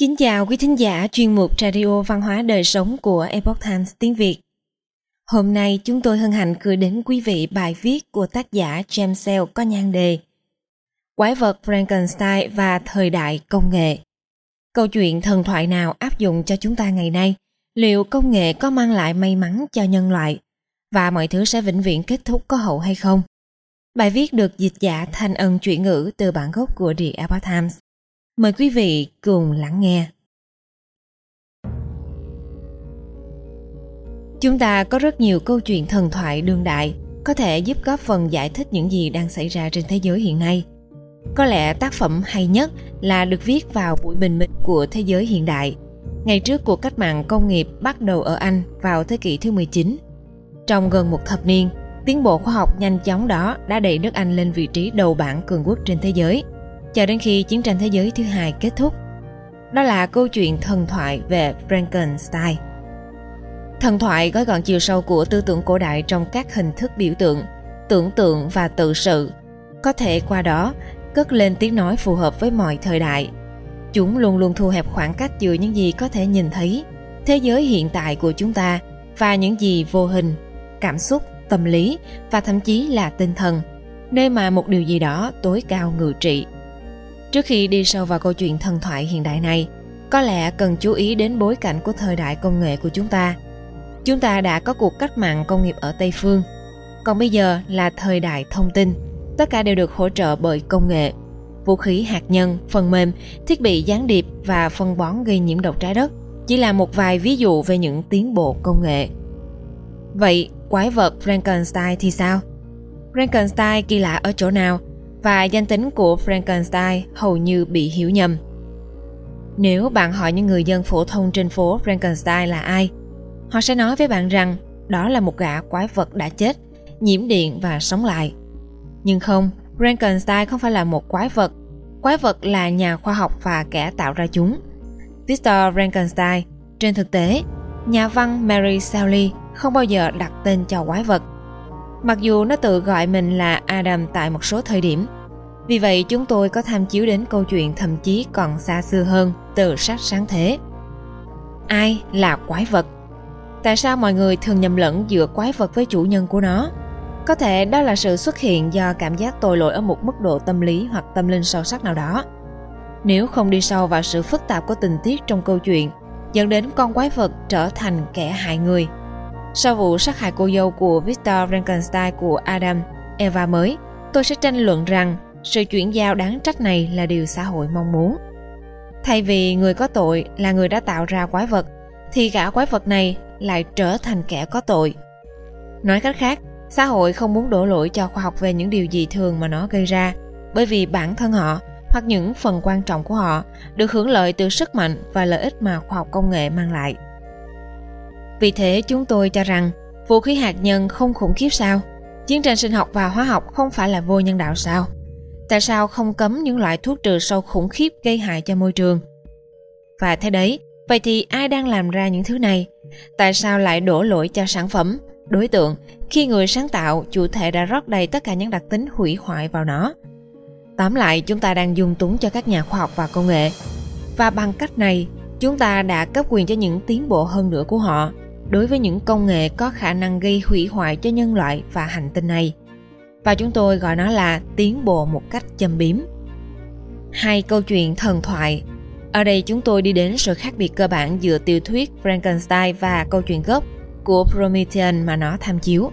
Kính chào quý thính giả chuyên mục Radio Văn hóa Đời Sống của Epoch Times tiếng Việt. Hôm nay chúng tôi hân hạnh gửi đến quý vị bài viết của tác giả James Sell có nhan đề Quái vật Frankenstein và thời đại công nghệ. Câu chuyện thần thoại nào áp dụng cho chúng ta ngày nay? Liệu công nghệ có mang lại may mắn cho nhân loại? Và mọi thứ sẽ vĩnh viễn kết thúc có hậu hay không? Bài viết được dịch giả thanh ân chuyển ngữ từ bản gốc của The Epoch Times. Mời quý vị cùng lắng nghe. Chúng ta có rất nhiều câu chuyện thần thoại đương đại có thể giúp góp phần giải thích những gì đang xảy ra trên thế giới hiện nay. Có lẽ tác phẩm hay nhất là được viết vào buổi bình minh của thế giới hiện đại, ngày trước cuộc cách mạng công nghiệp bắt đầu ở Anh vào thế kỷ thứ 19. Trong gần một thập niên, tiến bộ khoa học nhanh chóng đó đã đẩy nước Anh lên vị trí đầu bảng cường quốc trên thế giới – cho đến khi chiến tranh thế giới thứ hai kết thúc. Đó là câu chuyện thần thoại về Frankenstein. Thần thoại gói gọn chiều sâu của tư tưởng cổ đại trong các hình thức biểu tượng, tưởng tượng và tự sự, có thể qua đó cất lên tiếng nói phù hợp với mọi thời đại. Chúng luôn luôn thu hẹp khoảng cách giữa những gì có thể nhìn thấy, thế giới hiện tại của chúng ta và những gì vô hình, cảm xúc, tâm lý và thậm chí là tinh thần, nơi mà một điều gì đó tối cao ngự trị. Trước khi đi sâu vào câu chuyện thần thoại hiện đại này, có lẽ cần chú ý đến bối cảnh của thời đại công nghệ của chúng ta. Chúng ta đã có cuộc cách mạng công nghiệp ở Tây Phương, còn bây giờ là thời đại thông tin. Tất cả đều được hỗ trợ bởi công nghệ. Vũ khí hạt nhân, phần mềm, thiết bị gián điệp và phân bón gây nhiễm độc trái đất chỉ là một vài ví dụ về những tiến bộ công nghệ. Vậy, quái vật Frankenstein thì sao? Frankenstein kỳ lạ ở chỗ nào và danh tính của Frankenstein hầu như bị hiểu nhầm. Nếu bạn hỏi những người dân phổ thông trên phố Frankenstein là ai, họ sẽ nói với bạn rằng đó là một gã quái vật đã chết, nhiễm điện và sống lại. Nhưng không, Frankenstein không phải là một quái vật. Quái vật là nhà khoa học và kẻ tạo ra chúng. Victor Frankenstein, trên thực tế, nhà văn Mary Shelley không bao giờ đặt tên cho quái vật mặc dù nó tự gọi mình là Adam tại một số thời điểm. Vì vậy chúng tôi có tham chiếu đến câu chuyện thậm chí còn xa xưa hơn từ sách sáng thế. Ai là quái vật? Tại sao mọi người thường nhầm lẫn giữa quái vật với chủ nhân của nó? Có thể đó là sự xuất hiện do cảm giác tội lỗi ở một mức độ tâm lý hoặc tâm linh sâu sắc nào đó. Nếu không đi sâu vào sự phức tạp của tình tiết trong câu chuyện, dẫn đến con quái vật trở thành kẻ hại người sau vụ sát hại cô dâu của Victor Frankenstein của Adam, Eva mới, tôi sẽ tranh luận rằng sự chuyển giao đáng trách này là điều xã hội mong muốn. Thay vì người có tội là người đã tạo ra quái vật, thì gã quái vật này lại trở thành kẻ có tội. Nói cách khác, xã hội không muốn đổ lỗi cho khoa học về những điều gì thường mà nó gây ra, bởi vì bản thân họ hoặc những phần quan trọng của họ được hưởng lợi từ sức mạnh và lợi ích mà khoa học công nghệ mang lại. Vì thế chúng tôi cho rằng vũ khí hạt nhân không khủng khiếp sao? Chiến tranh sinh học và hóa học không phải là vô nhân đạo sao? Tại sao không cấm những loại thuốc trừ sâu khủng khiếp gây hại cho môi trường? Và thế đấy, vậy thì ai đang làm ra những thứ này? Tại sao lại đổ lỗi cho sản phẩm, đối tượng khi người sáng tạo, chủ thể đã rót đầy tất cả những đặc tính hủy hoại vào nó? Tóm lại, chúng ta đang dung túng cho các nhà khoa học và công nghệ. Và bằng cách này, chúng ta đã cấp quyền cho những tiến bộ hơn nữa của họ đối với những công nghệ có khả năng gây hủy hoại cho nhân loại và hành tinh này. Và chúng tôi gọi nó là tiến bộ một cách châm biếm. Hai câu chuyện thần thoại. Ở đây chúng tôi đi đến sự khác biệt cơ bản giữa tiểu thuyết Frankenstein và câu chuyện gốc của Promethean mà nó tham chiếu.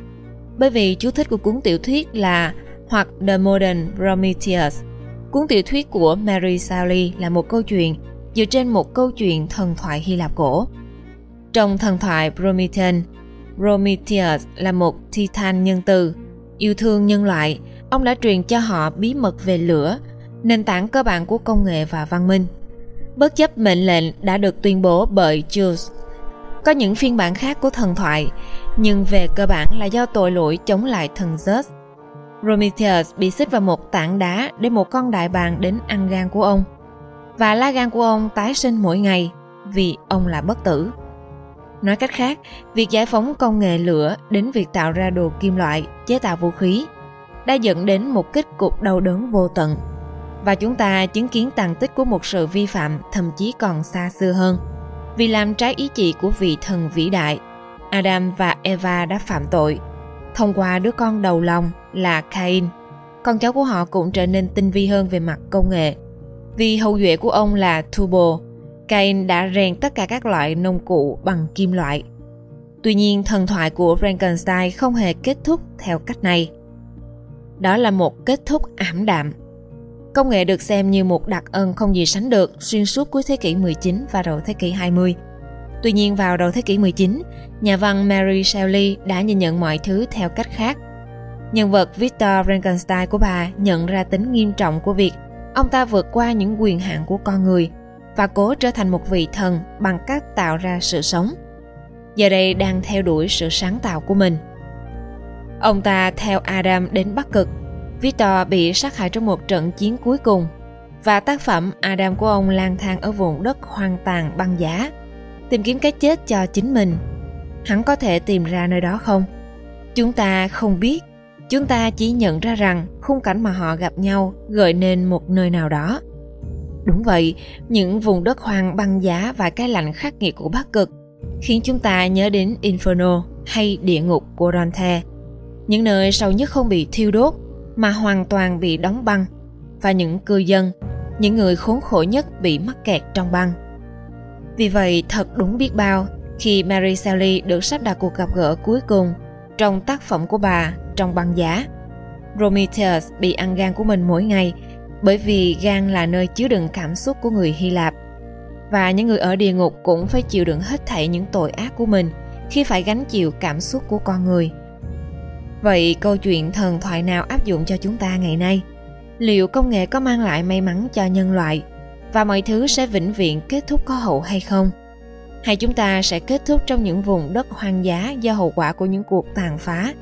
Bởi vì chú thích của cuốn tiểu thuyết là hoặc The Modern Prometheus. Cuốn tiểu thuyết của Mary Shelley là một câu chuyện dựa trên một câu chuyện thần thoại Hy Lạp cổ trong thần thoại Promethean, Prometheus là một Titan nhân từ. Yêu thương nhân loại, ông đã truyền cho họ bí mật về lửa, nền tảng cơ bản của công nghệ và văn minh. Bất chấp mệnh lệnh đã được tuyên bố bởi Zeus. Có những phiên bản khác của thần thoại, nhưng về cơ bản là do tội lỗi chống lại thần Zeus. Prometheus bị xích vào một tảng đá để một con đại bàng đến ăn gan của ông. Và lá gan của ông tái sinh mỗi ngày vì ông là bất tử. Nói cách khác, việc giải phóng công nghệ lửa đến việc tạo ra đồ kim loại, chế tạo vũ khí đã dẫn đến một kết cục đau đớn vô tận. và chúng ta chứng kiến tàn tích của một sự vi phạm thậm chí còn xa xưa hơn. Vì làm trái ý chỉ của vị thần vĩ đại, Adam và Eva đã phạm tội. Thông qua đứa con đầu lòng là Cain, con cháu của họ cũng trở nên tinh vi hơn về mặt công nghệ. Vì hậu duệ của ông là Tubal, Cain đã rèn tất cả các loại nông cụ bằng kim loại. Tuy nhiên, thần thoại của Frankenstein không hề kết thúc theo cách này. Đó là một kết thúc ảm đạm. Công nghệ được xem như một đặc ân không gì sánh được xuyên suốt cuối thế kỷ 19 và đầu thế kỷ 20. Tuy nhiên vào đầu thế kỷ 19, nhà văn Mary Shelley đã nhìn nhận mọi thứ theo cách khác. Nhân vật Victor Frankenstein của bà nhận ra tính nghiêm trọng của việc ông ta vượt qua những quyền hạn của con người và cố trở thành một vị thần bằng cách tạo ra sự sống. Giờ đây đang theo đuổi sự sáng tạo của mình. Ông ta theo Adam đến Bắc Cực. Victor bị sát hại trong một trận chiến cuối cùng và tác phẩm Adam của ông lang thang ở vùng đất hoang tàn băng giá, tìm kiếm cái chết cho chính mình. Hắn có thể tìm ra nơi đó không? Chúng ta không biết. Chúng ta chỉ nhận ra rằng khung cảnh mà họ gặp nhau gợi nên một nơi nào đó. Đúng vậy, những vùng đất hoang băng giá và cái lạnh khắc nghiệt của Bắc Cực khiến chúng ta nhớ đến Inferno hay địa ngục của Dante. Những nơi sâu nhất không bị thiêu đốt mà hoàn toàn bị đóng băng và những cư dân, những người khốn khổ nhất bị mắc kẹt trong băng. Vì vậy thật đúng biết bao khi Mary Shelley được sắp đặt cuộc gặp gỡ cuối cùng trong tác phẩm của bà trong băng giá. Prometheus bị ăn gan của mình mỗi ngày bởi vì gan là nơi chứa đựng cảm xúc của người Hy Lạp. Và những người ở địa ngục cũng phải chịu đựng hết thảy những tội ác của mình khi phải gánh chịu cảm xúc của con người. Vậy câu chuyện thần thoại nào áp dụng cho chúng ta ngày nay? Liệu công nghệ có mang lại may mắn cho nhân loại và mọi thứ sẽ vĩnh viễn kết thúc có hậu hay không? Hay chúng ta sẽ kết thúc trong những vùng đất hoang dã do hậu quả của những cuộc tàn phá?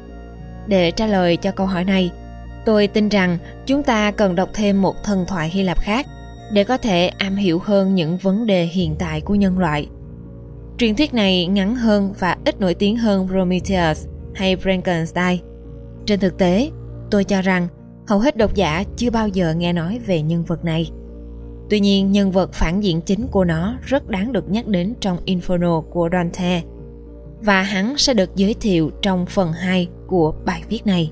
Để trả lời cho câu hỏi này, Tôi tin rằng chúng ta cần đọc thêm một thần thoại Hy Lạp khác để có thể am hiểu hơn những vấn đề hiện tại của nhân loại. Truyền thuyết này ngắn hơn và ít nổi tiếng hơn Prometheus hay Frankenstein. Trên thực tế, tôi cho rằng hầu hết độc giả chưa bao giờ nghe nói về nhân vật này. Tuy nhiên, nhân vật phản diện chính của nó rất đáng được nhắc đến trong Inferno của Dante và hắn sẽ được giới thiệu trong phần 2 của bài viết này.